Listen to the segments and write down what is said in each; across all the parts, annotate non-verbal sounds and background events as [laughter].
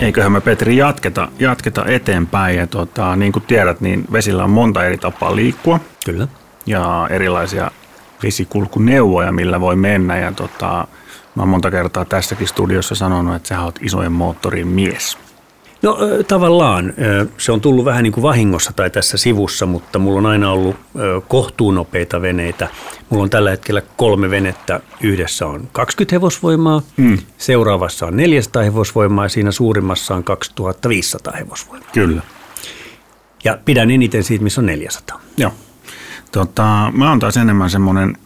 Eiköhän me Petri jatketa, jatketa eteenpäin. Ja tota, niin kuin tiedät, niin vesillä on monta eri tapaa liikkua. Kyllä. Ja erilaisia vesikulkuneuvoja, millä voi mennä. Ja tota, mä oon monta kertaa tässäkin studiossa sanonut, että sä oot isojen moottorien mies. No tavallaan se on tullut vähän niin kuin vahingossa tai tässä sivussa, mutta mulla on aina ollut kohtuunopeita veneitä. Mulla on tällä hetkellä kolme venettä. Yhdessä on 20 hevosvoimaa, mm. seuraavassa on 400 hevosvoimaa ja siinä suurimmassa on 2500 hevosvoimaa. Kyllä. Ja pidän eniten siitä, missä on 400. Joo. Tota, mä oon taas enemmän semmoinen,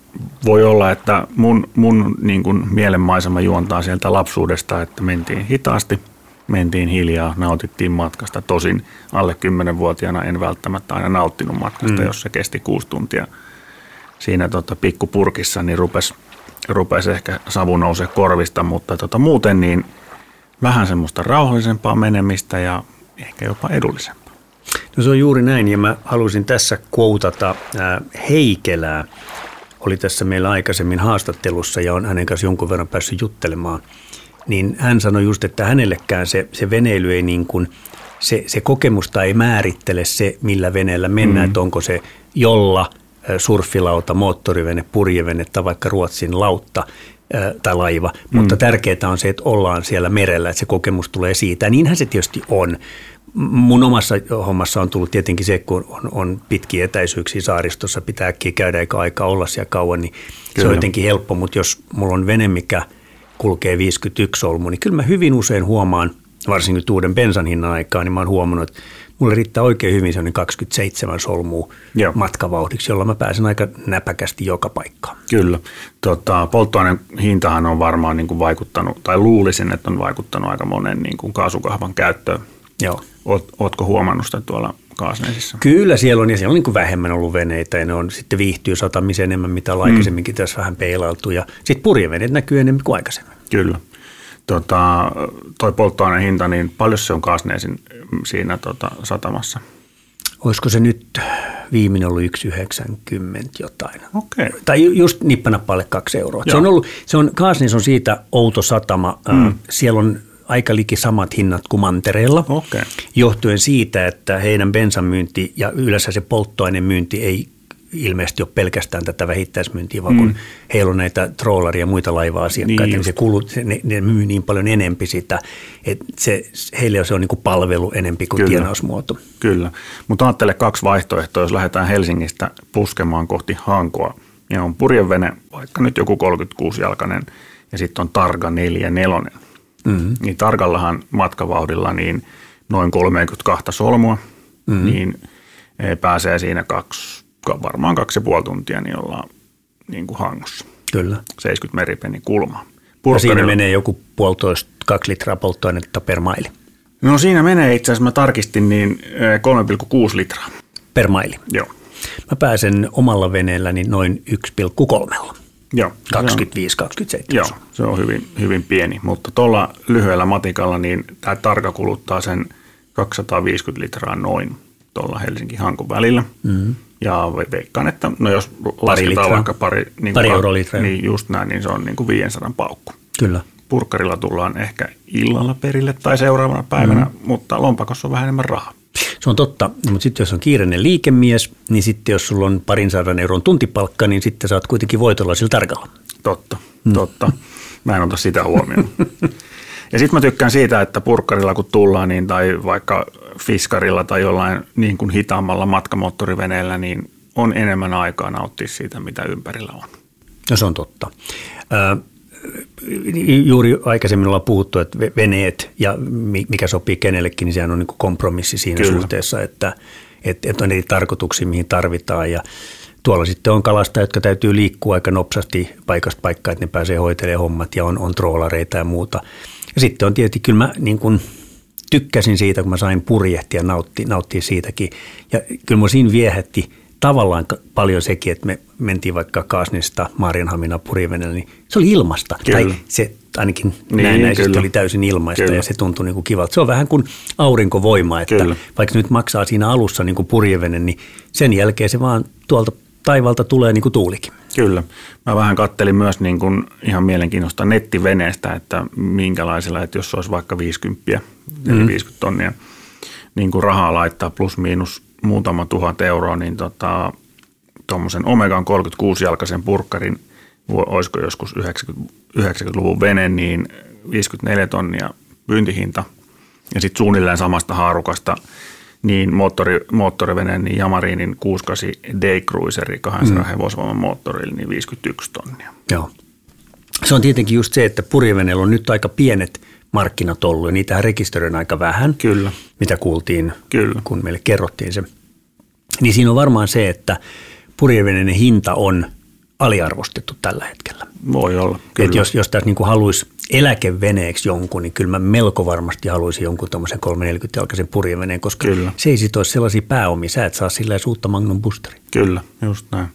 voi olla, että mun, mun niin kuin mielenmaisema juontaa sieltä lapsuudesta, että mentiin hitaasti – mentiin hiljaa, nautittiin matkasta. Tosin alle 10-vuotiaana en välttämättä aina nauttinut matkasta, mm. jos se kesti kuusi tuntia siinä tota, pikkupurkissa, niin rupesi rupes ehkä savu nousee korvista, mutta tota, muuten niin vähän semmoista rauhallisempaa menemistä ja ehkä jopa edullisempaa. No se on juuri näin ja mä halusin tässä kuotata Heikelää. Oli tässä meillä aikaisemmin haastattelussa ja on hänen kanssa jonkun verran päässyt juttelemaan – niin hän sanoi just, että hänellekään se, se veneily ei niin kuin, se, se kokemusta ei määrittele se, millä veneellä mennään, mm. että onko se jolla, surfilauta, moottorivene, purjevene tai vaikka Ruotsin lautta tai laiva, mm. mutta tärkeää on se, että ollaan siellä merellä, että se kokemus tulee siitä. Niinhän se tietysti on. Mun omassa hommassa on tullut tietenkin se, kun on, on pitkiä etäisyyksiä saaristossa, pitää äkkiä käydä eikä aika olla siellä kauan, niin Kyllä. se on jotenkin helppo, mutta jos mulla on vene, mikä – kulkee 51 solmu, niin kyllä mä hyvin usein huomaan, varsinkin uuden bensan hinnan aikaa, niin mä oon huomannut, että mulle riittää oikein hyvin sellainen 27 solmua Joo. matkavauhdiksi, jolla mä pääsen aika näpäkästi joka paikkaan. Kyllä. Tota, polttoaineen hintahan on varmaan niin kuin vaikuttanut, tai luulisin, että on vaikuttanut aika monen niin kuin kaasukahvan käyttöön. Joo. Oot, ootko huomannut sitä tuolla Kaasneisissa? Kyllä siellä on, ja siellä on niin vähemmän ollut veneitä, ja ne on sitten viihtyy satamisen enemmän, mitä on mm. aikaisemminkin tässä vähän peilailtu, ja sitten purjeveneet näkyy enemmän kuin aikaisemmin. Kyllä. Tota, toi polttoaineen hinta, niin paljon se on Kaasneisin siinä tota, satamassa? Olisiko se nyt viimeinen ollut 1,90 jotain. Okay. Tai just nippanappalle kaksi euroa. Se on, ollut, se on, Kaasneis on siitä outo satama. Mm. Siellä on aika liki samat hinnat kuin mantereella, okay. johtuen siitä, että heidän bensamyynti ja yleensä se polttoainemyynti ei ilmeisesti ole pelkästään tätä vähittäismyyntiä, vaan mm. kun heillä on näitä trollaria ja muita laiva-asiakkaita, niin, niin se kulut, ne, ne myy niin paljon enempi sitä, että se, heille se on niin kuin palvelu enempi kuin Kyllä. tienausmuoto. Kyllä, mutta ajattele kaksi vaihtoehtoa, jos lähdetään Helsingistä puskemaan kohti Hankoa, niin on purjevene, vaikka nyt joku 36-jalkainen, ja sitten on Targa 4 Mm-hmm. Niin Targallahan matkavauhdilla niin noin 32 solmua, mm-hmm. niin eh, pääsee siinä kaksi varmaan kaksi ja puoli tuntia, niin ollaan niin kuin hangossa. Kyllä. 70 meripenni kulma. Ja siinä menee joku puolitoista, kaksi litraa polttoainetta per maili. No siinä menee itse asiassa, mä tarkistin, niin 3,6 litraa. Per maili? Joo. Mä pääsen omalla veneelläni noin 1,3. Joo. 25-27. Joo, se on hyvin, hyvin pieni, mutta tuolla lyhyellä matikalla niin tämä tarka kuluttaa sen 250 litraa noin tuolla Helsinki-Hankun välillä. Mm-hmm. Ja veikkaan, että no jos pari lasketaan litraa. vaikka pari, niin pari euroa litraa. Niin just näin, niin se on niin kuin 500 paukku. Kyllä. Purkkarilla tullaan ehkä illalla perille tai seuraavana päivänä, mm. mutta lompakossa on vähän enemmän rahaa. Se on totta, mutta sitten jos on kiireinen liikemies, niin sitten jos sulla on parin sadan euron tuntipalkka, niin sitten saat kuitenkin voitolla sillä tarkalla. Totta, mm. totta. Mä en ota sitä huomioon. [laughs] Ja sitten mä tykkään siitä, että purkkarilla kun tullaan, niin, tai vaikka fiskarilla tai jollain niin kuin hitaammalla matkamoottoriveneellä, niin on enemmän aikaa nauttia siitä, mitä ympärillä on. No se on totta. Ö, juuri aikaisemmin ollaan puhuttu, että veneet ja mikä sopii kenellekin, niin sehän on niin kompromissi siinä Kyllä. suhteessa, että, että on eri tarkoituksia, mihin tarvitaan ja tuolla sitten on kalasta, jotka täytyy liikkua aika nopsasti paikasta paikkaan, että ne pääsee hoitelemaan hommat ja on, on troolareita ja muuta. Ja sitten on tietysti, kyllä mä niin kuin tykkäsin siitä, kun mä sain purjehtia ja nauttia, nauttia siitäkin. Ja kyllä mä siinä viehätti tavallaan paljon sekin, että me mentiin vaikka Kaasnista Marianhamina purjevenellä, niin se oli ilmasta. Kyllä. Tai se ainakin Niin, näennäisesti kyllä. oli täysin ilmaista Kyllä. ja se tuntui niin kuin kivalta. Se on vähän kuin aurinkovoima, että Kyllä. vaikka nyt maksaa siinä alussa niin kuin purjevene, niin sen jälkeen se vaan tuolta taivalta tulee niin kuin tuulikin. Kyllä. Mä vähän kattelin myös niin kuin ihan mielenkiinnosta nettiveneestä, että minkälaisella, että jos olisi vaikka 50, eli Mm. 50 tonnia niin kuin rahaa laittaa plus miinus muutama tuhat euroa, niin tota, tuommoisen Omegan 36-jalkaisen purkkarin, olisiko joskus 90, 90-luvun vene, niin 54 tonnia pyyntihinta. Ja sitten suunnilleen samasta haarukasta niin moottori, moottoriveneen, niin Yamarinin 68 Daycruiseri 200 mm. hevosvoiman moottorilla, niin 51 tonnia. Joo. Se on tietenkin just se, että purjeveneellä on nyt aika pienet markkinat ollut ja niitä rekisteröidään aika vähän, Kyllä. mitä kuultiin, Kyllä. kun meille kerrottiin se. Niin siinä on varmaan se, että purjeveneiden hinta on aliarvostettu tällä hetkellä. Voi olla, Kyllä. Et jos, jos tässä niin haluaisi eläkeveneeksi jonkun, niin kyllä mä melko varmasti haluaisin jonkun tuommoisen 340-jalkaisen purjeveneen, koska Kyllä. se ei sit ole sellaisia pääomia. Sä et saa sillä edes uutta Magnum Boosteria. Kyllä, just näin.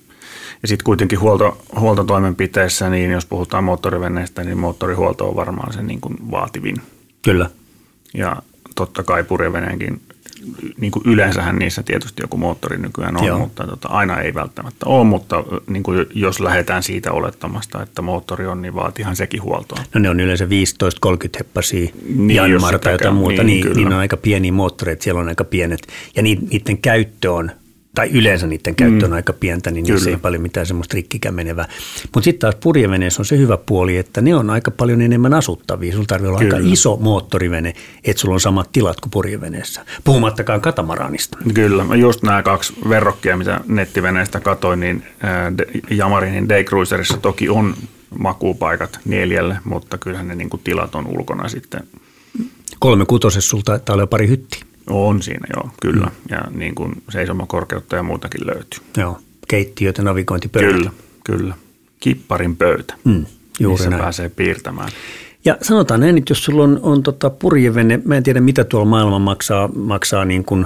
Ja sitten kuitenkin huolto, huoltotoimenpiteissä, niin jos puhutaan moottoriveneestä, niin moottorihuolto on varmaan se niin kuin vaativin. Kyllä. Ja totta kai purjeveneenkin, niin kuin yleensähän niissä tietysti joku moottori nykyään on, Joo. Mutta tota, aina ei välttämättä ole, mutta niin kuin jos lähdetään siitä olettamasta, että moottori on, niin vaatihan sekin huoltoa. No ne on yleensä 15-30 heppasia Niin, Janmar tai jotain muuta, Niin, niin, kyllä. niin, on aika pieniä moottoreita, siellä on aika pienet. Ja ni- niiden käyttö on, tai yleensä niiden käyttö on aika pientä, niin niissä Kyllä. ei paljon mitään semmoista rikkikään menevää. Mutta sitten taas purjeveneessä on se hyvä puoli, että ne on aika paljon enemmän asuttavia. Sulla tarvii olla aika Kyllä. iso moottorivene, että sulla on samat tilat kuin purjeveneessä. Puhumattakaan katamaraanista. Kyllä, just nämä kaksi verrokkia, mitä nettiveneestä katoin, niin De- Yamarinin Daycruiserissa toki on makuupaikat neljälle, mutta kyllähän ne niin tilat on ulkona sitten. Kolme kutosessa taitaa olla jo pari hyttiä. On siinä joo, kyllä. Mm. Ja niin kuin seisomakorkeutta ja muutakin löytyy. Joo, keittiöt ja navigointipöydät. Kyllä, kyllä. Kipparin pöytä, Mm, juuri missä näin. pääsee piirtämään. Ja sanotaan näin, että jos sulla on, on tota purjevene, mä en tiedä mitä tuolla maailma maksaa, maksaa niin kuin,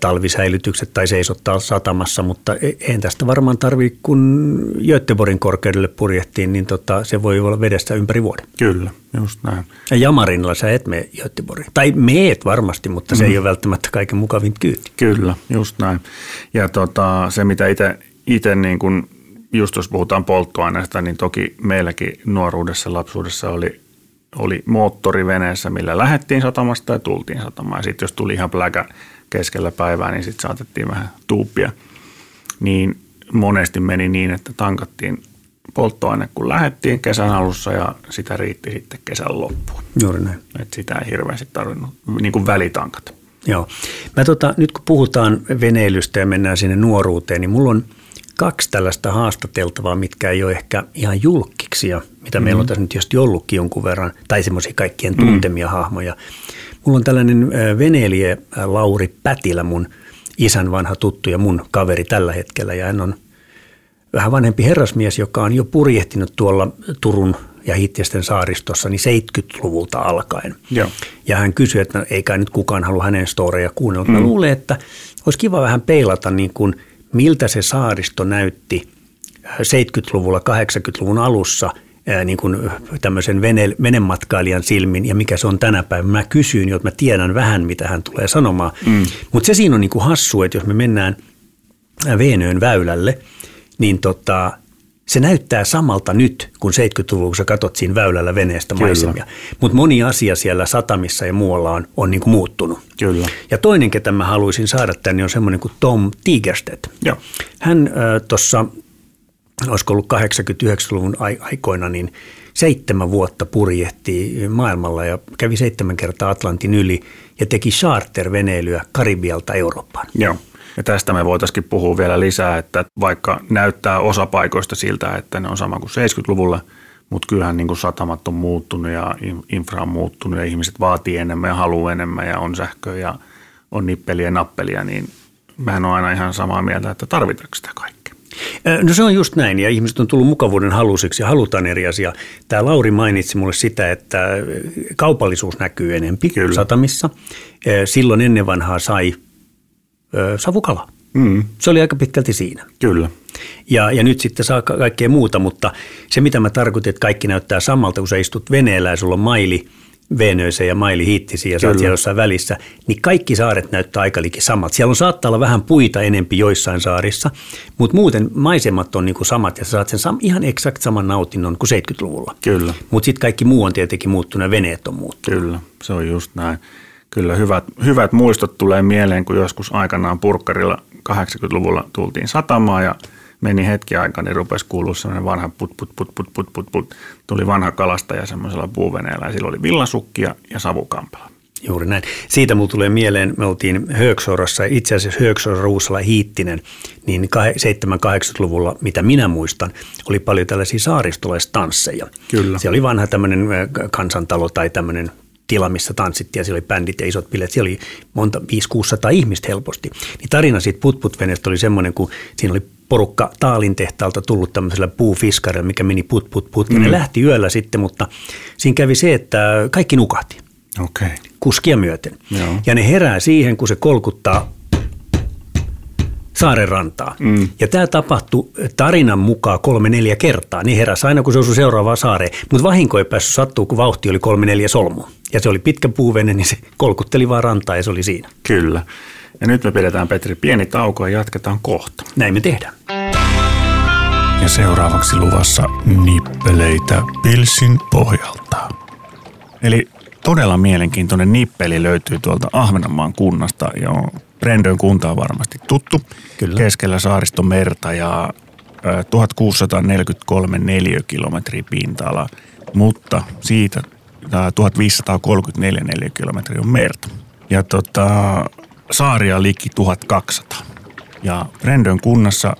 talvisäilytykset tai seisottaa satamassa, mutta e- eihän tästä varmaan tarvii, kun Göteborgin korkeudelle purjehtiin, niin tota, se voi olla vedessä ympäri vuoden. Kyllä, just näin. Ja Jamarinilla sä et mene Göteborgiin. Tai meet varmasti, mutta se mm. ei ole välttämättä kaiken mukavin kyyti. Kyllä, just näin. Ja tota, se, mitä itse niin kuin, just jos puhutaan polttoaineesta, niin toki meilläkin nuoruudessa, lapsuudessa oli, oli moottoriveneessä, millä lähdettiin satamasta ja tultiin satamaan. Ja sitten jos tuli ihan pläkä keskellä päivää, niin sitten saatettiin vähän tuuppia. Niin monesti meni niin, että tankattiin polttoaine, kun lähdettiin kesän alussa ja sitä riitti sitten kesän loppuun. Juuri näin. Et sitä ei hirveästi tarvinnut niin kuin välitankata. Joo. Mä tota, nyt kun puhutaan veneilystä ja mennään sinne nuoruuteen, niin mulla on kaksi tällaista haastateltavaa, mitkä ei ole ehkä ihan julkkiksia, mitä mm-hmm. meillä on tässä nyt tietysti ollutkin jonkun verran, tai semmoisia kaikkien tuntemia mm. hahmoja. Mulla on tällainen veneilijä Lauri Pätilä, mun isän vanha tuttu ja mun kaveri tällä hetkellä, ja hän on vähän vanhempi herrasmies, joka on jo purjehtinut tuolla Turun ja Hittiesten saaristossa niin 70-luvulta alkaen. Joo. Ja hän kysyi, että no, ei kai nyt kukaan halua hänen storeja kuunnella. Mm. Mä luulen, että olisi kiva vähän peilata, niin kuin, miltä se saaristo näytti 70-luvulla, 80-luvun alussa ää, niin kuin tämmöisen vene, venematkailijan silmin ja mikä se on tänä päivänä. Mä kysyin, jotta mä tiedän vähän, mitä hän tulee sanomaan. Mm. Mutta se siinä on niin kuin hassu, että jos me mennään Veenöön väylälle, niin tota, se näyttää samalta nyt, kun 70-luvulla, kun sä katot siinä väylällä veneestä maisemia. Mutta moni asia siellä satamissa ja muualla on, on niin kuin muuttunut. Kyllä. Ja toinen, ketä mä haluaisin saada tänne, on semmoinen kuin Tom Tigerstedt. Joo. Hän äh, tuossa, olisiko ollut 89-luvun ai- aikoina, niin seitsemän vuotta purjehti maailmalla ja kävi seitsemän kertaa Atlantin yli ja teki charter-veneilyä Karibialta Eurooppaan. Joo. Ja tästä me voitaisiin puhua vielä lisää, että vaikka näyttää osa paikoista siltä, että ne on sama kuin 70-luvulla, mutta kyllähän niin kuin satamat on muuttunut ja in- infra on muuttunut ja ihmiset vaatii enemmän ja haluaa enemmän ja on sähköä ja on nippeliä ja nappelia, niin mähän on aina ihan samaa mieltä, että tarvitaanko sitä kaikkea. No se on just näin ja ihmiset on tullut mukavuuden halusiksi ja halutaan eri asia. Tämä Lauri mainitsi mulle sitä, että kaupallisuus näkyy enempi Kyllä. satamissa. Silloin ennen vanhaa sai savukala. Mm. Se oli aika pitkälti siinä. Kyllä. Ja, ja nyt sitten saa kaikkea muuta, mutta se mitä mä tarkoitin, että kaikki näyttää samalta, kun sä istut veneellä ja sulla on maili – Venöse ja Maili Hiittisi ja sä siellä jossain välissä, niin kaikki saaret näyttää aika liikin samat. Siellä on saattaa olla vähän puita enempi joissain saarissa, mutta muuten maisemat on niinku samat ja sä saat sen sam- ihan eksakt saman nautinnon kuin 70-luvulla. Kyllä. Mutta sitten kaikki muu on tietenkin muuttunut ja veneet on muuttunut. Kyllä, se on just näin. Kyllä hyvät, hyvät muistot tulee mieleen, kun joskus aikanaan purkkarilla 80-luvulla tultiin satamaan ja – meni hetki aikaa, niin rupesi kuulua sellainen vanha put, put, put, put, put, put, put. Tuli vanha kalastaja semmoisella puuveneellä ja sillä oli villasukkia ja savukampela. Juuri näin. Siitä mulla tulee mieleen, me oltiin Hööksorossa, itse asiassa Hööksoron Ruusala Hiittinen, niin 7-80-luvulla, mitä minä muistan, oli paljon tällaisia saaristolaistansseja. Kyllä. Se oli vanha tämmöinen kansantalo tai tämmöinen tila, missä tanssittiin ja siellä oli bändit ja isot bileet. Siellä oli monta, 5-600 ihmistä helposti. Niin tarina siitä put-put-veneestä oli semmoinen, kun siinä oli porukka Taalin tehtaalta tullut tämmöisellä puufiskarilla, mikä meni put put put. Ja mm. ne lähti yöllä sitten, mutta siinä kävi se, että kaikki nukahti. Okay. Kuskia myöten. Joo. Ja ne herää siihen, kun se kolkuttaa saaren rantaa. Mm. Ja tämä tapahtui tarinan mukaan kolme neljä kertaa. Niin heräsi aina, kun se osui seuraavaan saareen. Mutta vahinko ei päässyt sattuu, kun vauhti oli kolme neljä solmua. Ja se oli pitkä puuvene, niin se kolkutteli vaan rantaa ja se oli siinä. Kyllä. Ja nyt me pidetään Petri pieni tauko ja jatketaan kohta. Näin me tehdään. Ja seuraavaksi luvassa nippeleitä Pilsin pohjalta. Eli todella mielenkiintoinen nippeli löytyy tuolta Ahvenanmaan kunnasta ja Brendön kunta on varmasti tuttu. Kyllä. Keskellä saariston merta ja 1643 neliökilometriä pinta-ala, mutta siitä 1534 neliökilometriä on merta. Ja tota, saaria liki 1200. Ja Brendön kunnassa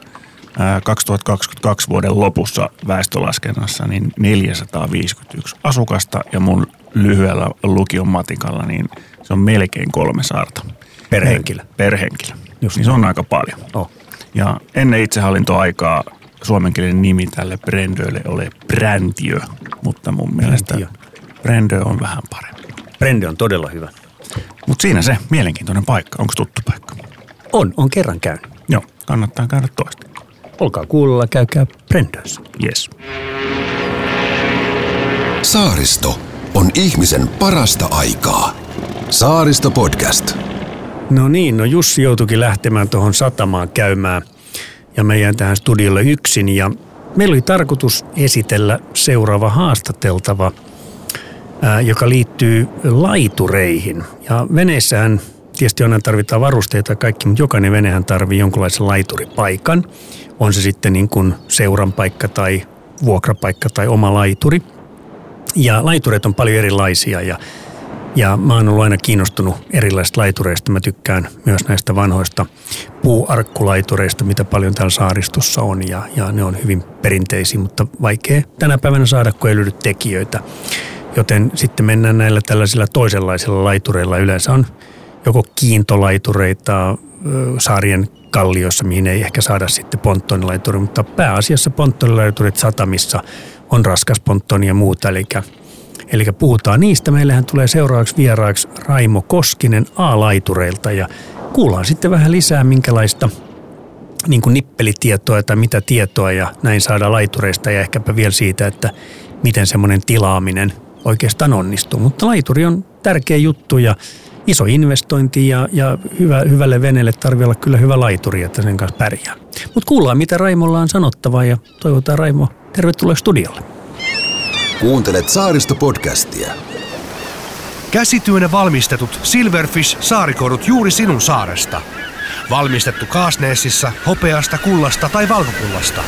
2022 vuoden lopussa väestölaskennassa niin 451 asukasta ja mun lyhyellä lukion matikalla niin se on melkein kolme saarta. Per henkilö? Per henkilö. Just niin se on aika paljon. Oh. Ja ennen itsehallintoaikaa suomenkielinen nimi tälle Brendölle ole Bräntiö, mutta mun mielestä Brendö on vähän parempi. Brendö on todella hyvä. Mutta siinä se mielenkiintoinen paikka. Onko tuttu paikka? On, on kerran käynyt. Joo, kannattaa käydä toista. Olkaa kuulolla, käykää Brendössä. Yes. Saaristo on ihmisen parasta aikaa. Saaristo podcast. No niin, no Jussi joutuikin lähtemään tuohon satamaan käymään ja mä jäin tähän studiolle yksin ja meillä oli tarkoitus esitellä seuraava haastateltava – joka liittyy laitureihin. Ja veneessähän tietysti aina tarvitaan varusteita kaikki, mutta jokainen venehän tarvii jonkinlaisen laituripaikan. On se sitten niin kuin seuran paikka tai vuokrapaikka tai oma laituri. Ja laitureet on paljon erilaisia ja, ja mä oon ollut aina kiinnostunut erilaisista laitureista. Mä tykkään myös näistä vanhoista puuarkkulaitureista, mitä paljon täällä saaristossa on ja, ja ne on hyvin perinteisiä, mutta vaikea tänä päivänä saada, kun ei löydy tekijöitä. Joten sitten mennään näillä tällaisilla toisenlaisilla laitureilla. Yleensä on joko kiintolaitureita saarien kalliossa, mihin ei ehkä saada sitten ponttonilaituri, mutta pääasiassa ponttonilaiturit satamissa on raskas ponttoni ja muuta. Eli, eli puhutaan niistä. Meillähän tulee seuraavaksi vieraaksi Raimo Koskinen A-laitureilta ja kuullaan sitten vähän lisää minkälaista niin kuin nippelitietoa tai mitä tietoa ja näin saada laitureista ja ehkäpä vielä siitä, että miten semmoinen tilaaminen – oikeastaan onnistuu. Mutta laituri on tärkeä juttu ja iso investointi ja, ja hyvä, hyvälle veneelle tarvii olla kyllä hyvä laituri, että sen kanssa pärjää. Mutta kuullaan, mitä Raimolla on sanottavaa ja toivotaan Raimo tervetuloa studiolle. Kuuntelet Saaristo-podcastia. Käsityönä valmistetut Silverfish saarikorut juuri sinun saaresta. Valmistettu Kaasneessissa, hopeasta, kullasta tai valkokullasta.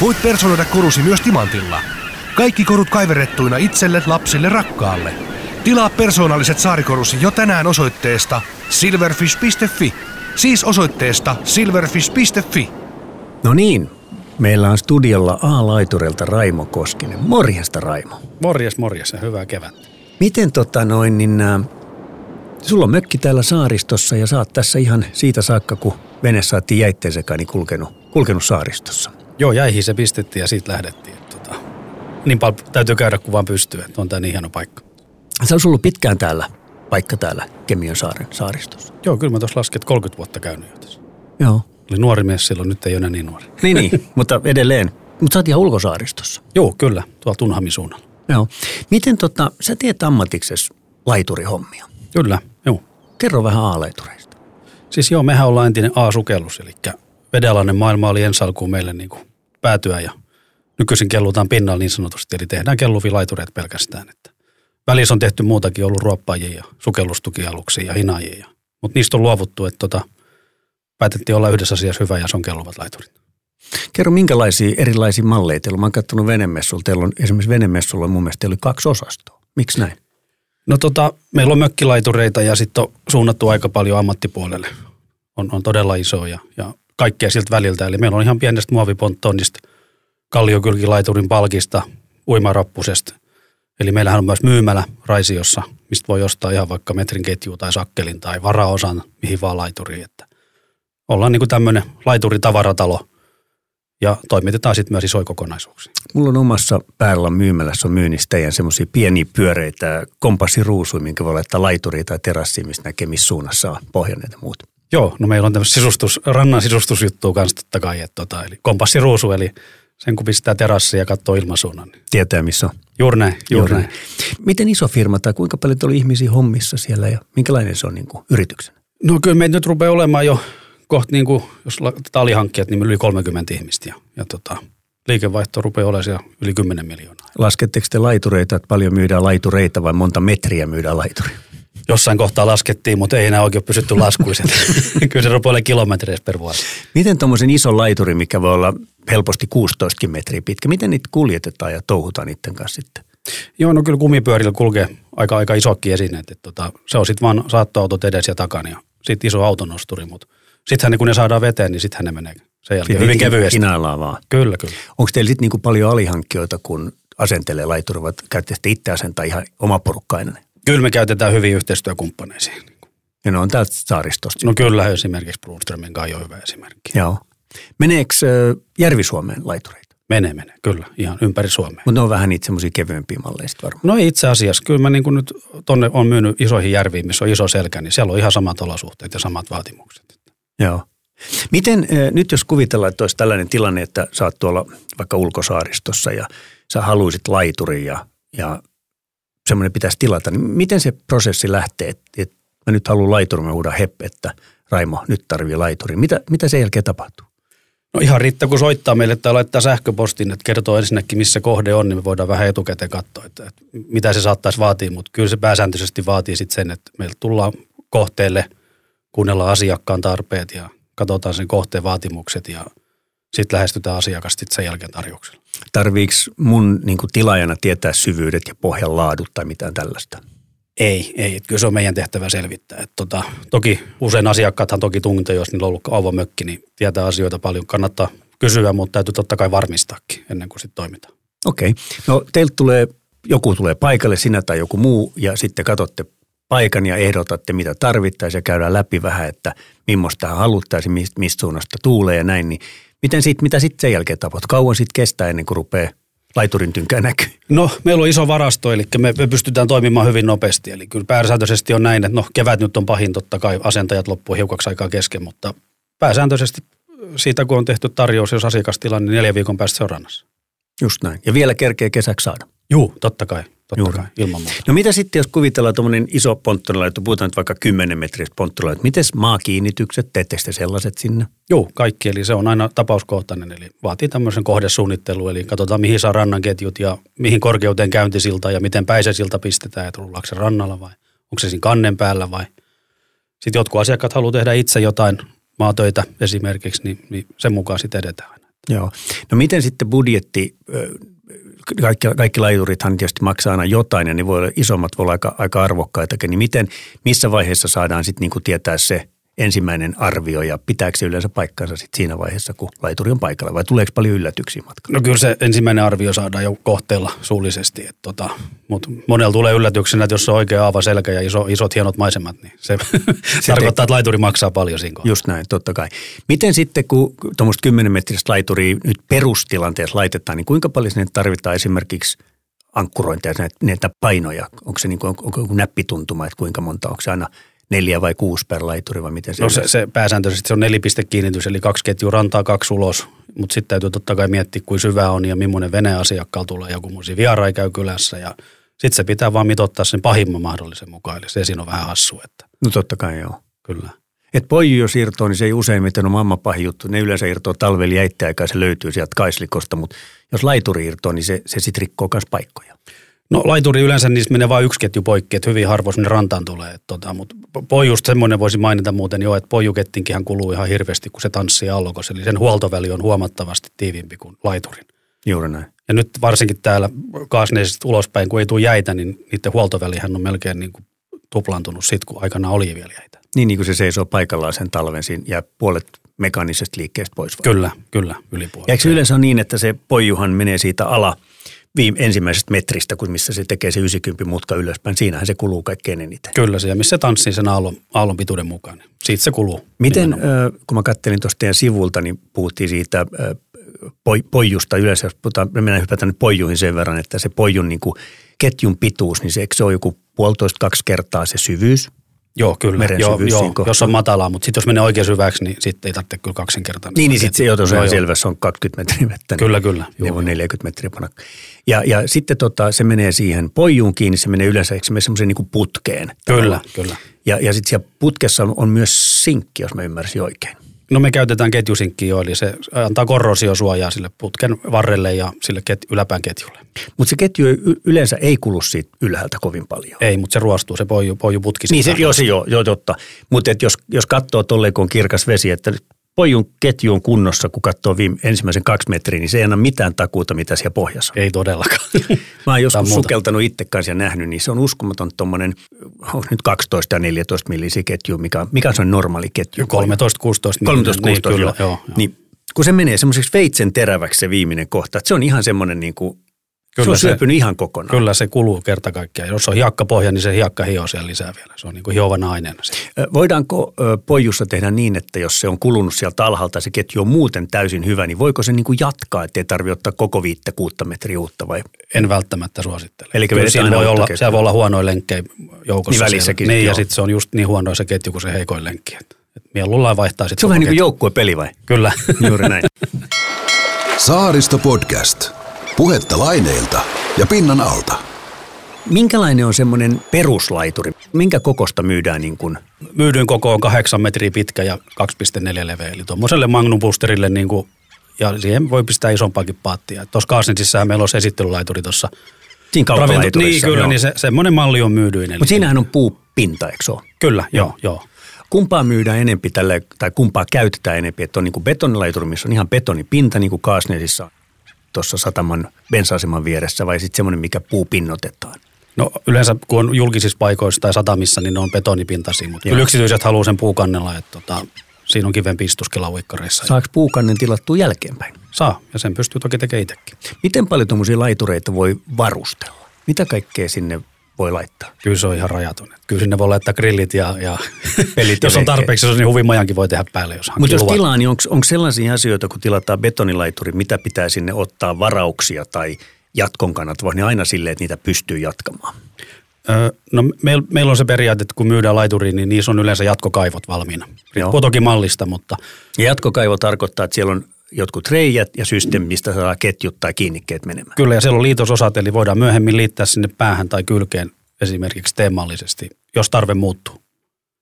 Voit personoida korusi myös timantilla – kaikki korut kaiverrettuina itselle, lapsille, rakkaalle. Tilaa persoonalliset saarikorusi jo tänään osoitteesta silverfish.fi. Siis osoitteesta silverfish.fi. No niin, meillä on studiolla A-laiturilta Raimo Koskinen. Morjesta Raimo. Morjes, morjes ja hyvää kevättä. Miten tota noin, niin äh, sulla on mökki täällä saaristossa ja saat tässä ihan siitä saakka, kun vene saatiin jäitteen sekani kulkenut, kulkenut saaristossa. Joo, jäihin se pistettiin ja siitä lähdettiin. Niin paljon täytyy käydä kuin vaan pystyy, että on tämä niin hieno paikka. Se on ollut pitkään täällä, paikka täällä Kemion saaren saaristossa. Joo, kyllä mä tuossa lasken, että 30 vuotta käynyt jo tässä. Joo. Oli nuori mies silloin, nyt ei ole enää niin nuori. [laughs] Niin, niin, mutta edelleen. Mutta sä oot ihan ulkosaaristossa. Joo, kyllä, tuolla Tunhamin suunnalla. Joo. Miten tota, sä teet ammatiksessa laiturihommia? Kyllä, joo. Kerro vähän A-laitureista. Siis joo, mehän ollaan entinen A-sukellus, eli vedelainen maailma oli ensi alkuun meille niin kuin päätyä ja nykyisin kellutaan pinnalla niin sanotusti, eli tehdään kelluvia laitureita pelkästään. Että välissä on tehty muutakin, ollut ruoppaajia ja sukellustukialuksia ja hinaajia. Mutta niistä on luovuttu, että tota, päätettiin olla yhdessä asiassa hyvä ja se on kelluvat laiturit. Kerro, minkälaisia erilaisia malleja teillä on? Mä oon katsonut venemessulla. Teillä on esimerkiksi venemessulla mun mielestä oli kaksi osastoa. Miksi näin? No tota, meillä on mökkilaitureita ja sitten on suunnattu aika paljon ammattipuolelle. On, on todella iso ja, ja kaikkea siltä väliltä. Eli meillä on ihan pienestä muoviponttonnista, kalliokylkilaiturin palkista, uimarappusesta. Eli meillähän on myös myymälä Raisiossa, mistä voi ostaa ihan vaikka metrin ketju tai sakkelin tai varaosan mihin vaan laituriin. Että ollaan niin kuin tämmöinen laituritavaratalo ja toimitetaan sitten myös isoja kokonaisuuksia. Mulla on omassa päällä myymälässä on myynnissä teidän semmoisia pieniä pyöreitä kompassiruusuja, minkä voi laittaa laituriin tai terassiin, mistä näkee missä suunnassa on pohjaneet ja muut. Joo, no meillä on tämmöistä sisustus, rannan sisustusjuttua kanssa totta kai, että tota, eli kompassiruusu, eli sen kun pistää terassia ja katsoo ilmasuunnan. Niin Tietää missä on. juuri näin, juuri näin. Miten iso firma tai kuinka paljon on ihmisiä hommissa siellä ja minkälainen se on niin kuin yrityksenä? No kyllä meitä nyt rupeaa olemaan jo kohta, niin kuin, jos laitetaan alihankkijat, niin yli 30 ihmistä ja, ja tota, liikevaihto rupeaa olemaan siellä yli 10 miljoonaa. Lasketteko te laitureita, että paljon myydään laitureita vai monta metriä myydään laituria? Jossain kohtaa laskettiin, mutta ei enää oikein pysytty laskuissa. [laughs] kyllä se rupeaa kilometreissä per vuosi. Miten tuommoisen ison laituri, mikä voi olla helposti 16 metriä pitkä, miten niitä kuljetetaan ja touhutaan niiden kanssa sitten? Joo, no kyllä kumipyörillä kulkee aika, aika isokki esineet. Että tota, se on sitten vaan saattoautot edes ja takana ja sitten iso autonosturi, mutta sittenhän kun ne saadaan veteen, niin sittenhän ne menee sen jälkeen hyvin kevyesti. Hinaillaan vaan. Kyllä, kyllä. Onko teillä sitten niinku paljon alihankkijoita, kun asentelee laituri, vai käytte sitten itse asentaa ihan oma porukkainen? Kyllä me käytetään hyviä yhteistyökumppaneisiin. Ja ne on täältä saaristosta. No kyllä, esimerkiksi Brunströmin kanssa on hyvä esimerkki. Joo. Meneekö Järvi-Suomeen laitureita? Menee, menee, kyllä, ihan ympäri Suomea. Mutta ne on vähän niitä semmoisia kevyempiä malleja varmaan. No itse asiassa, kyllä mä niin kuin nyt tonne on myynyt isoihin järviin, missä on iso selkä, niin siellä on ihan samat olosuhteet ja samat vaatimukset. Joo. Miten nyt jos kuvitellaan, että olisi tällainen tilanne, että sä oot tuolla vaikka ulkosaaristossa ja sä haluaisit laiturin ja, ja semmoinen pitäisi tilata, niin miten se prosessi lähtee, että, mä nyt haluan laiturin, mä huudan että Raimo, nyt tarvii laiturin. Mitä, mitä sen jälkeen tapahtuu? No ihan riittää, kun soittaa meille tai laittaa sähköpostin, että kertoo ensinnäkin, missä kohde on, niin me voidaan vähän etukäteen katsoa, että, että mitä se saattaisi vaatia, mutta kyllä se pääsääntöisesti vaatii sitten sen, että meillä tullaan kohteelle, kuunnellaan asiakkaan tarpeet ja katsotaan sen kohteen vaatimukset ja sitten lähestytään asiakasta sen jälkeen tarjouksella. Tarviiko mun niin kuin tilaajana tietää syvyydet ja pohjan laadut tai mitään tällaista? Ei, ei. Että kyllä se on meidän tehtävä selvittää. Et tota, toki usein asiakkaathan toki tuntee, jos niillä on ollut avomökki, niin tietää asioita paljon. Kannattaa kysyä, mutta täytyy totta kai varmistaakin ennen kuin sitten toimitaan. Okei. No teiltä tulee, joku tulee paikalle, sinä tai joku muu, ja sitten katsotte paikan ja ehdotatte, mitä tarvittaisiin ja käydään läpi vähän, että millaista haluttaisiin, mistä suunnasta tuulee ja näin. Niin miten sit, mitä sitten sen jälkeen tapahtuu? Kauan sitten kestää ennen kuin rupeaa laiturin tynkää näkyy? No, meillä on iso varasto, eli me, me pystytään toimimaan hyvin nopeasti. Eli kyllä pääsääntöisesti on näin, että no kevät nyt on pahin, totta kai asentajat loppuu hiukaksi aikaa kesken, mutta pääsääntöisesti siitä, kun on tehty tarjous, jos asiakastilanne, niin neljän viikon päästä se on rannassa. Just näin. Ja vielä kerkee kesäksi saada. Juu, totta kai, Juuri. kai, ilman muuta. No mitä sitten, jos kuvitellaan tuommoinen iso ponttonilaitu, puhutaan nyt vaikka 10 metristä ponttonilaitu, miten maakiinnitykset, teettekö te sellaiset sinne? Joo, kaikki, eli se on aina tapauskohtainen, eli vaatii tämmöisen kohdesuunnittelu, eli katsotaan mihin saa rannanketjut ja mihin korkeuteen käyntisilta ja miten päisäsilta pistetään, että rullaako se rannalla vai onko se siinä kannen päällä vai. Sitten jotkut asiakkaat haluaa tehdä itse jotain maatöitä esimerkiksi, niin, niin sen mukaan sitten edetään. Joo. No miten sitten budjetti, kaikki, kaikki laiturithan tietysti maksaa aina jotain ja ne voi olla isommat, voi olla aika, aika arvokkaitakin, niin miten, missä vaiheessa saadaan sitten niinku tietää se ensimmäinen arvio ja pitääkö se yleensä paikkansa sitten siinä vaiheessa, kun laituri on paikalla vai tuleeko paljon yllätyksiä matkalla? No kyllä se ensimmäinen arvio saadaan jo kohteella suullisesti, että tota, Mutta monella tulee yllätyksenä, että jos on oikea aava selkä ja iso, isot hienot maisemat, niin se, [laughs] se tarkoittaa, että laituri maksaa paljon siinä kohdassa. Just näin, totta kai. Miten sitten, kun tuommoista 10 metristä laituria nyt perustilanteessa laitetaan, niin kuinka paljon sinne tarvitaan esimerkiksi ankkurointeja, näitä, näitä painoja? Onko se niin kuin, onko joku näppituntuma, että kuinka monta, onko se aina neljä vai kuusi per laituri vai miten se No se, se pääsääntöisesti se on nelipistekiinnitys, eli kaksi ketjua rantaa, kaksi ulos. Mutta sitten täytyy totta kai miettiä, kuin syvä on ja millainen vene asiakkaalla tulee ja kummoisia vieraita käy kylässä. Ja sitten se pitää vaan mitottaa sen pahimman mahdollisen mukaan, eli se siinä on vähän hassu. Että No totta kai joo. kyllä. Et poiju jos irtoaa, niin se ei useimmiten ole mamma pahin juttu. Ne yleensä irtoaa talvella jäittäjäkään, se löytyy sieltä kaislikosta, mutta jos laituri irtoaa, niin se, se sitten rikkoo myös paikkoja. No laituri yleensä niissä menee vain yksi ketju poikki, että hyvin harvoin sinne rantaan tulee. Tota, mutta poijusta semmoinen voisi mainita muuten jo, että poijukettinkinhän kuluu ihan hirveästi, kun se tanssii allokossa. Eli sen huoltoväli on huomattavasti tiiviimpi kuin laiturin. Juuri näin. Ja nyt varsinkin täällä kaasneisista ulospäin, kun ei tule jäitä, niin niiden huoltovälihän on melkein niin kuin tuplantunut sit, kun aikana oli vielä jäitä. Niin, niin kuin se seisoo paikallaan sen talven siinä ja puolet mekaanisesta liikkeestä pois. vai? Kyllä, kyllä, yli Ja puolet. eikö se yleensä ole niin, että se poijuhan menee siitä ala viime, ensimmäisestä metristä, kun missä se tekee se 90 mutka ylöspäin. Siinähän se kuluu kaikkein eniten. Kyllä se, ja missä tanssii sen aallon, aallon pituuden mukaan, niin siitä se kuluu. Miten, nimenomaan. kun mä kattelin tuosta teidän sivulta, niin puhuttiin siitä poi, poijusta yleensä, jos puhutaan, me mennään hypätään nyt poijuihin sen verran, että se poijun niin kuin ketjun pituus, niin se, eikö se ole joku puolitoista kaksi kertaa se syvyys? Joo, kyllä. meren Joo, joo, kohtaa. jos on matalaa, mutta sitten jos menee oikein syväksi, niin sitten ei tarvitse kyllä kaksinkertainen. Niin, niin sitten se jo tosiaan Joo, selvä, se on 20 metriä vettä. Kyllä, kyllä. Niin Joo, on 40 metriä panna. Ja, ja sitten tota, se menee siihen poijuun kiinni, se menee yleensä, eikö se mene semmoiseen niin putkeen? Kyllä, kyllä. Ja, ja sitten siellä putkessa on, on myös sinkki, jos mä ymmärsin oikein. No me käytetään ketjusinkkiä jo, eli se antaa korrosiosuojaa sille putken varrelle ja sille ket, yläpään ketjulle. Mutta se ketju yleensä ei kulu siitä ylhäältä kovin paljon. Ei, mutta se ruostuu, se poiju, poiju putki. Niin se, se joo, joo, totta. Mutta jos, jos katsoo tolleen, kun on kirkas vesi, että pojun ketju on kunnossa, kun katsoo viime, ensimmäisen kaksi metriä, niin se ei anna mitään takuuta, mitä siellä pohjassa on. Ei todellakaan. [laughs] Mä oon on joskus sukeltanut itse kanssa ja nähnyt, niin se on uskomaton tuommoinen, on nyt 12 ja 14 millisiä ketju, mikä, mikä on se normaali ketju? 13-16. 13-16, 13, niin, 16, kyllä, joo, joo. Niin, kun se menee semmoiseksi veitsen teräväksi se viimeinen kohta, että se on ihan semmoinen niin kuin, se Kyllä on se- syöpynyt ihan kokonaan. Kyllä se kuluu kerta kaikkiaan. Jos on hiakkapohja, niin se hiakka hioo siellä lisää vielä. Se on niin kuin hiova nainen. Se. Ö, Voidaanko ö, pojussa tehdä niin, että jos se on kulunut sieltä alhaalta ja se ketju on muuten täysin hyvä, niin voiko se niin kuin jatkaa, ettei tarvitse ottaa koko viittä kuutta metriä uutta vai? En välttämättä suosittele. Eli Kyllä siinä voi olla, siellä voi olla huonoja lenkkejä joukossa. Niin välissäkin. Niin, sit, ja sitten se on just niin huono se ketju kuin se heikoin lenkki. Et, et mieluullaan vaihtaa sitten Se on vähän niin kuin joukkuepeli vai? Kyllä. Juuri näin. Saaristo Podcast. Puhetta laineilta ja pinnan alta. Minkälainen on semmoinen peruslaituri? Minkä kokosta myydään niin kuin? Myydyn koko on kahdeksan metriä pitkä ja 2,4 leveä. Eli tuommoiselle Magnum Boosterille niin kuin, ja siihen voi pistää isompaakin paattia. Tuossa Kaasnetsissähän meillä on se esittelylaituri tuossa. Siinä kauppalaiturissa. Niin, kyllä, joo. niin se, semmoinen malli on myydyin. Eli, Mutta siinähän on puupinta, eikö se ole? Kyllä, joo, joo. Kumpaa myydään enempi tälle, tai kumpaa käytetään enempi? Että on niin betonilaituri, missä on ihan betonipinta, niin kuin Kaasneisissa tuossa sataman bensa-aseman vieressä, vai sitten semmoinen, mikä puu pinnotetaan? No yleensä kun on julkisissa paikoissa tai satamissa, niin ne on betonipintaisia, mutta Joo. kyllä yksityiset haluaa sen puukannella, että tota, siinä on kivempi istuskella uikkareissa. Saako puukannen tilattua jälkeenpäin? Saa, ja sen pystyy toki tekemään itsekin. Miten paljon tuommoisia laitureita voi varustella? Mitä kaikkea sinne voi laittaa? Kyllä se on ihan rajaton. Kyllä sinne voi laittaa grillit ja, ja [laughs] Pelit jos on tarpeeksi, niin huvimajankin voi tehdä päälle, jos Mutta jos tilaa, niin onko sellaisia asioita, kun tilataan betonilaituri, mitä pitää sinne ottaa varauksia tai jatkon kannat, vai ne aina silleen, että niitä pystyy jatkamaan? Öö, no meillä meil on se periaate, että kun myydään laituriin, niin niissä on yleensä jatkokaivot valmiina. Riippuu toki mallista, mutta Ja jatkokaivo tarkoittaa, että siellä on jotkut reijät ja systeemi, mistä saa ketjut tai kiinnikkeet menemään. kyllä, ja siellä on liitososat, eli voidaan myöhemmin liittää sinne päähän tai kylkeen esimerkiksi teemallisesti, jos tarve muuttuu.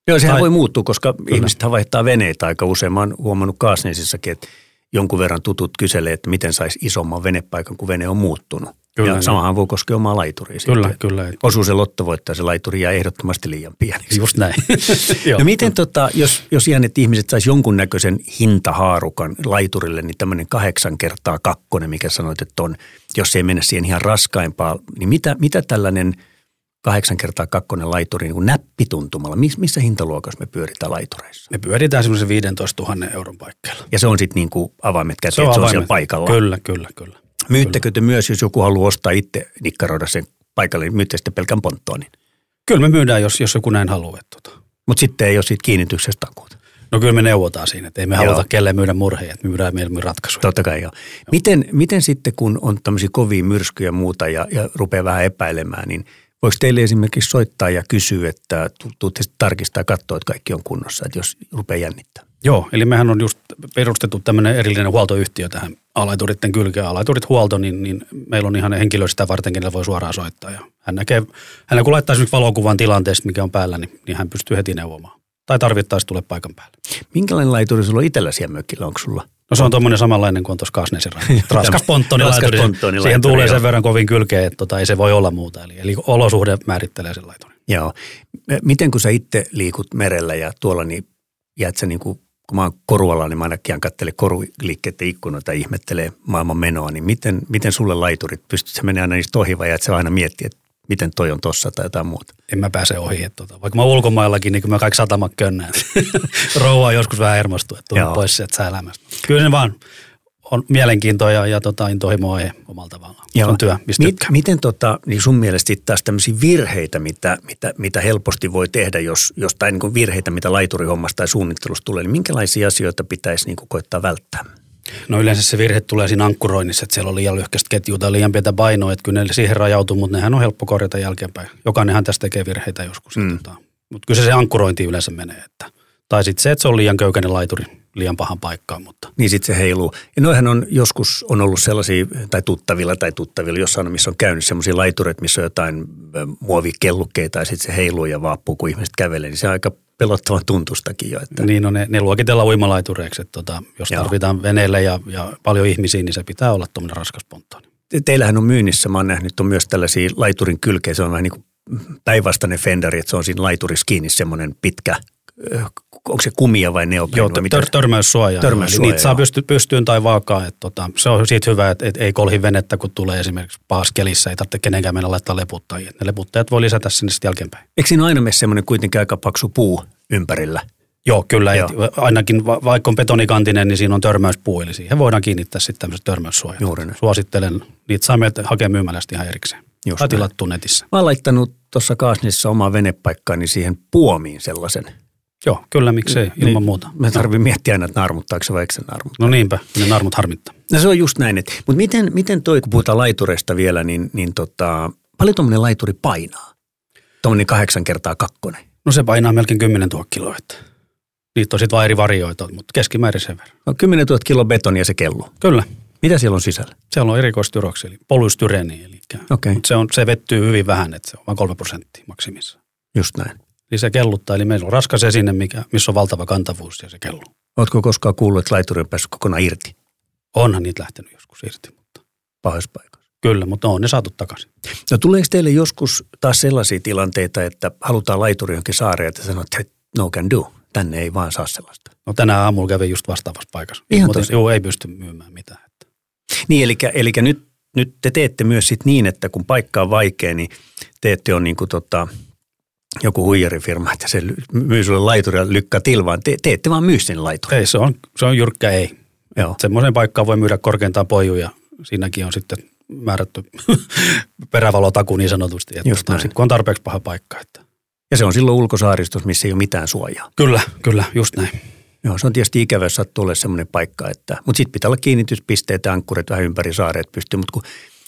Joo, sehän Tai- voi muuttua, koska ihmiset vaihtaa veneitä aika usein. Mä oon huomannut Kaasneisissakin, että jonkun verran tutut kyselee, että miten saisi isomman venepaikan, kun vene on muuttunut. Kyllä, ja niin. samahan voi koskea omaa laituria. Kyllä, sitten. kyllä. Osuu se lotto voittaa, se laituri jää ehdottomasti liian pieneksi. Just näin. [laughs] No miten tota, jos, jos ihan, että ihmiset sais jonkunnäköisen hintahaarukan laiturille, niin tämmöinen kahdeksan kertaa kakkonen, mikä sanoit, että on, jos ei mennä siihen ihan raskaimpaan, niin mitä, mitä tällainen kahdeksan kertaa kakkonen laituri niin kuin näppituntumalla, miss, missä hintaluokassa me pyöritään laitureissa? Me pyöritään semmoisen 15 000 euron paikkeilla. Ja se on sitten niin kuin avaimet käteen, se on, se on siellä paikalla. Kyllä, kyllä, kyllä. Myyttekö te myös, jos joku haluaa ostaa itse nikkaroida sen paikalle, niin myytte sitten pelkän ponttoonin. Kyllä me myydään, jos, jos joku näin haluaa. Että tota. Mutta sitten ei ole siitä kiinnityksestä takuuta. No kyllä me neuvotaan siinä, että ei me Joo. haluta kelleen myydä murheja, että me myydään mieluummin ratkaisuja. Totta kai joo. Miten, miten sitten, kun on tämmöisiä kovia myrskyjä ja muuta ja, ja rupeaa vähän epäilemään, niin voiko teille esimerkiksi soittaa ja kysyä, että tu- tuutte tarkistaa ja katsoa, että kaikki on kunnossa, että jos rupeaa jännittää? Joo, eli mehän on just perustettu tämmöinen erillinen huoltoyhtiö tähän alaituritten kylkeen. Alaiturit huolto, niin, niin meillä on ihan henkilö sitä varten, kenellä voi suoraan soittaa. Ja hän näkee, hän kun laittaa esimerkiksi valokuvan tilanteesta, mikä on päällä, niin, niin hän pystyy heti neuvomaan. Tai tarvittaessa tulee paikan päälle. Minkälainen laituri sulla on itsellä siellä mökillä? Onko sulla? No se on tuommoinen samanlainen kuin on tuossa Kasnesin. [laughs] Raskas ponttonilaituri. Siihen tulee sen verran kovin kylkeä, että tota, ei se voi olla muuta. Eli, eli olosuhde määrittelee sen laiturin. Joo. Miten kun sä itse liikut merellä ja tuolla, niin jäät sä niin kuin, kun mä oon korualla, niin mä ainakin kattele koruliikkeiden ikkunoita ja ihmettelee maailman menoa, niin miten, miten sulle laiturit, pystyt sä menemään aina niistä ohi vai jäät sä aina miettiä, että miten toi on tossa tai jotain muuta? En mä pääse ohi. Että tota, vaikka mä ulkomaillakin, niin kyllä mä kaikki satamat könnään. [laughs] Rouva joskus vähän hermostuu, että pois sieltä säälämästä. Kyllä se vaan on mielenkiintoa ja, ja tota, intohimoa ei omalla tavallaan. Se on työ, mistä Mit, tykkää. miten tota, niin sun mielestä taas tämmöisiä virheitä, mitä, mitä, mitä helposti voi tehdä, jos jostain niin kuin virheitä, mitä laiturihommasta tai suunnittelusta tulee, niin minkälaisia asioita pitäisi niin kuin koittaa välttää? No yleensä se virhe tulee siinä ankkuroinnissa, että siellä on liian lyhkäistä ketjua tai liian pientä painoa, että kyllä ne siihen rajautuu, mutta nehän on helppo korjata jälkeenpäin. Jokainenhan tästä tekee virheitä joskus. Mm. Tota, mutta kyllä se, se ankkurointi yleensä menee. Että, tai sitten se, että se on liian köykäinen laituri liian pahan paikkaan, mutta Niin sitten se heiluu. Ja noihän on joskus on ollut sellaisia, tai tuttavilla tai tuttavilla, jossain missä on käynyt sellaisia laitureita, missä on jotain muovikellukkeita ja sitten se heiluu ja vaappuu, kun ihmiset kävelee. Niin se on aika pelottavan tuntustakin jo. Että. Niin on ne, ne luokitellaan uimalaitureiksi, että tota, jos Joo. tarvitaan veneelle ja, ja paljon ihmisiä, niin se pitää olla tuommoinen raskas ponttoni. Te- Teillähän on myynnissä, mä oon nähnyt, on myös tällaisia laiturin kylkejä, se on vähän niin kuin päinvastainen fendari, että se on siinä laiturissa kiinni semmoinen pitkä, onko se kumia vai neopreen? Joo, vai tör, niitä saa pysty, pystyyn tai vaakaan. Että tota, se on siitä hyvä, että et ei kolhi venettä, kun tulee esimerkiksi pahassa kelissä. Ei tarvitse kenenkään mennä laittaa leputtajia. Ne leputtajat voi lisätä sinne sitten jälkeenpäin. Eikö siinä aina mene semmoinen kuitenkin aika paksu puu ympärillä? Joo, kyllä. Joo. Et ainakin va- vaikka on betonikantinen, niin siinä on törmäyspuu. Eli siihen voidaan kiinnittää sitten tämmöiset törmäyssuojat. Juuri näin. Suosittelen. Niitä saa meiltä hakea myymälästä ihan erikseen. Just tai näin. tilattua netissä. Mä oon laittanut tuossa Kaasnissa omaa venepaikkaani siihen puomiin sellaisen. Joo, kyllä miksei, ilman Niin, muuta. Mä tarvitsen miettiä aina, että narmuttaako se vai eikö se narmuttaa. No niinpä, ne narmut harmittaa. No se on just näin. Mutta miten, miten toi, kun puhutaan laitureista vielä, niin, niin tota, paljon tuommoinen laituri painaa? Tuommoinen kahdeksan kertaa kakkonen. No se painaa melkein 10 000 kiloa. Että. Niitä on sitten vaan eri varioita, mutta keskimäärin sen verran. No 10 000 kilo betonia se kello. Kyllä. Mitä siellä on sisällä? Siellä on erikoistyroksi, eli polystyreeni. Eli, mutta se, on, se vettyy hyvin vähän, että se on vain 3 prosenttia maksimissa. Just näin. Eli se kelluttaa, eli meillä on raskas esine, mikä, missä on valtava kantavuus ja se kelluu. Oletko koskaan kuullut, että laituri on päässyt kokonaan irti Onhan niitä lähtenyt joskus irti, mutta pahoissa paikoissa? kyllä, mutta on ne saatu takaisin. No tuleeko teille joskus taas sellaisia tilanteita, että halutaan laituri johonkin saareen, että sanot, että no can do, tänne ei vaan saa sellaista? No tänään aamulla kävin just vastaavassa paikassa. Ihan mutta joo, ei pysty myymään mitään. Että. Niin, eli, eli nyt, nyt te teette myös sit niin, että kun paikka on vaikea, niin te ette ole niin kuin tota, joku huijarifirma, että se myy sulle laituria lykkää tilvaan. Te, te ette vaan myy sen laiturin. Ei, se on, se on jyrkkä ei. Joo. Semmoiseen paikkaan voi myydä korkeintaan poiju ja siinäkin on sitten määrätty [laughs] perävalotaku niin sanotusti. Että Just näin. kun on tarpeeksi paha paikka. Että. Ja se on silloin ulkosaaristossa, missä ei ole mitään suojaa. Kyllä, kyllä, just näin. Joo, se on tietysti ikävä, jos sattuu olemaan semmoinen paikka, että, mutta sitten pitää olla kiinnityspisteet ankkurit vähän ympäri saareet pystyy, mutta kun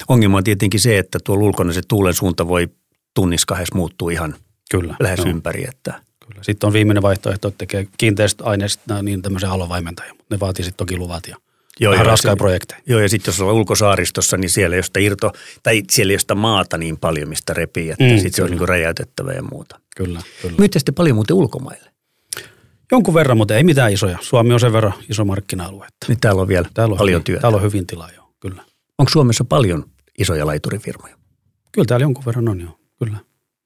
ongelma on tietenkin se, että tuolla ulkona se tuulen suunta voi tunnissa kahdessa muuttuu ihan Kyllä. lähes joo, ympäri, että kyllä. Sitten on viimeinen vaihtoehto, että tekee kiinteistä aineista niin tämmöisen alovaimentajan, mutta ne vaatii sitten toki luvat ja Joo, vähän se- projekteja. Joo, ja sitten jos ollaan ulkosaaristossa, niin siellä sitä irto, tai siellä sitä maata niin paljon, mistä repii, että Mm, sitten se on niin räjäytettävä ja muuta. Kyllä, kyllä. Myytte sitten paljon muuten ulkomaille? Jonkun verran, mutta ei mitään isoja. Suomi on sen verran iso markkina-alue. Että Nyt täällä on vielä täällä on paljon hyvin, työtä. Täällä on hyvin tilaa, joo, kyllä. Onko Suomessa paljon isoja laiturifirmoja? Kyllä täällä jonkun verran on, joo, kyllä.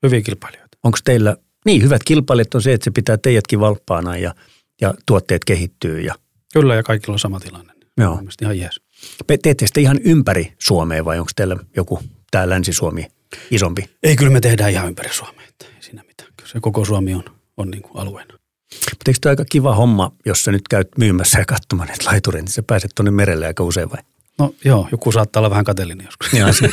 Hyviä kilpailijoita. Onko teillä, niin hyvät kilpailijat on se, että se pitää teidätkin valppaana ja, ja tuotteet kehittyy ja Kyllä, ja kaikilla on sama tilanne. Joo. Mun mielestä ihan jees. Teette sitä ihan ympäri Suomea vai onko teillä joku tää Länsi-Suomi isompi? Ei, kyllä me tehdään ihan ympäri Suomea, että ei siinä mitään. Kyllä se koko Suomi on, on niin kuin alueena. Mutta eikö toi aika kiva homma, jos sä nyt käyt myymässä ja katsomaan näitä laitureita, niin sä pääset tuonne merelle aika usein vai? No joo, joku saattaa olla vähän kateellinen joskus. Ja se,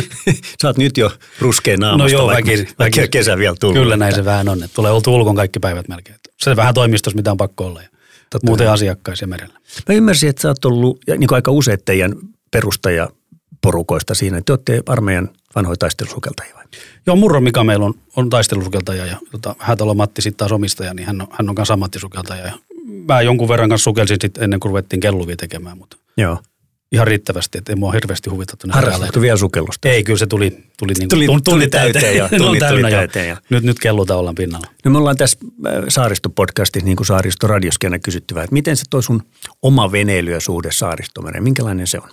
[laughs] sä oot nyt jo ruskeen naamasta, No joo, vaikka, vaikka väkisin. kesä vielä tullut. Kyllä näin se vähän on, että tulee oltu ulkon kaikki päivät melkein. Se vähän toimistossa, mitä on pakko olla. Ja Totta muuten kai. asiakkaisia merellä. Mä ymmärsin, että sä oot ollut niin kuin aika useat teidän perustajaporukoista siinä. että Te olette armeijan vanhoja taistelusukeltajia vai? Joo, Murro Mika meillä on, on taistelusukeltaja ja tota, Häätalo Matti sitten taas omistaja, niin hän on, hän on kanssa ammattisukeltaja. Ja mä jonkun verran kanssa sukelsin sit ennen kuin ruvettiin kelluvia tekemään, mutta Joo. Ihan riittävästi, että ei mua hirveästi huvittanut. ne Harrastettu vielä sukellusta? Ei, kyllä se tuli, tuli, niin Tuli- tuli täyteen jo, [laughs] tuli- tuli jo. täyteen jo. Nyt, nyt kelluta ollaan pinnalla. No me ollaan tässä äh, Saaristo-podcastissa, niin kuin Saaristo-radioskin aina kysytty, vähän, että miten se toi sun oma veneily ja suhde Saaristomereen, minkälainen se on?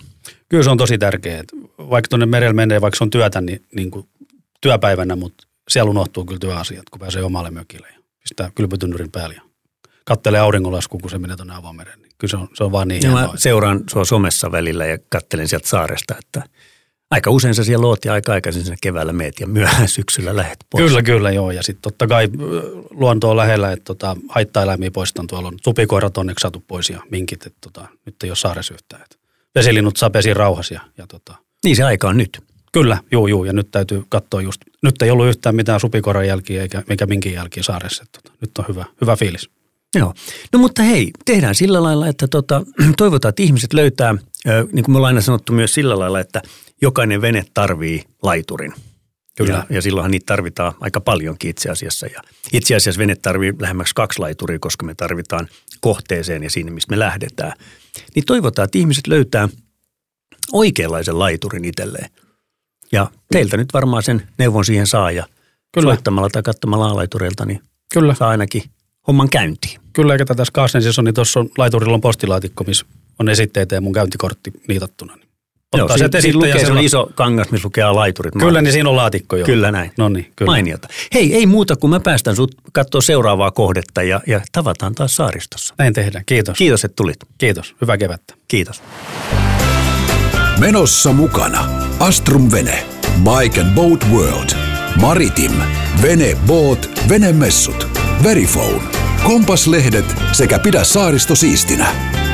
Kyllä se on tosi tärkeää. Vaikka tuonne merellä menee, vaikka se on työtä, niin, niin kuin työpäivänä, mutta siellä unohtuu kyllä työasiat, kun pääsee omalle mökille ja pistää kylpytynnyrin päälle ja kattelee auringonlaskua, kun se menee tuonne avomereen. Kyllä se on, se on vaan niin Ja hienoa. mä seuraan sua somessa välillä ja kattelen sieltä saaresta, että aika usein sä siellä oot ja aika aikaisin sinne keväällä meet ja myöhään syksyllä lähet pois. Kyllä, kyllä, joo. Ja sitten totta kai luonto on lähellä, että tota, haittaeläimiä poistan. Tuolla on supikoirat onneksi saatu pois ja minkit, että tota, nyt ei ole saaressa yhtään. Vesilinnut saa pesiä rauhassa ja, ja tota, Niin se aika on nyt. Kyllä, juu, juu, ja nyt täytyy katsoa just, nyt ei ollut yhtään mitään supikoiran jälkiä eikä, eikä minkin jälkiä saaressa, tota, nyt on hyvä, hyvä fiilis. Joo. No mutta hei, tehdään sillä lailla, että tota, [clears throat] toivotaan, että ihmiset löytää, niin kuin me ollaan aina sanottu myös sillä lailla, että jokainen vene tarvii laiturin. Kyllä. Ja, ja silloinhan niitä tarvitaan aika paljonkin itse asiassa. Ja itse asiassa vene tarvii lähemmäksi kaksi laituria, koska me tarvitaan kohteeseen ja siinä, mistä me lähdetään. Niin toivotaan, että ihmiset löytää oikeanlaisen laiturin itselleen. Ja teiltä nyt varmaan sen neuvon siihen saa ja Kyllä. soittamalla tai katsomalla A-laitureilta, niin Kyllä, saa ainakin homman käyntiin. kyllä, eikä tässä Kaasnesissa on, niin tuossa on laiturilla on postilaatikko, missä on esitteitä ja mun käyntikortti niitattuna. Niin Joo, ottaa siinä, sieltä siinä esittäjä lukee se silloin- iso kangas, missä lukee laiturit. Kyllä, niin siinä on laatikko jo. Kyllä näin. No niin, kyllä. Mainiota. Hei, ei muuta kuin mä päästän sut katsoa seuraavaa kohdetta ja, ja tavataan taas saaristossa. Näin tehdään, kiitos. Kiitos, että tulit. Kiitos, hyvää kevättä. Kiitos. Menossa mukana Astrum Vene, Bike and Boat World, Maritim, Vene Boat, Venemessut, Verifone, Kompaslehdet sekä Pidä saaristo siistinä.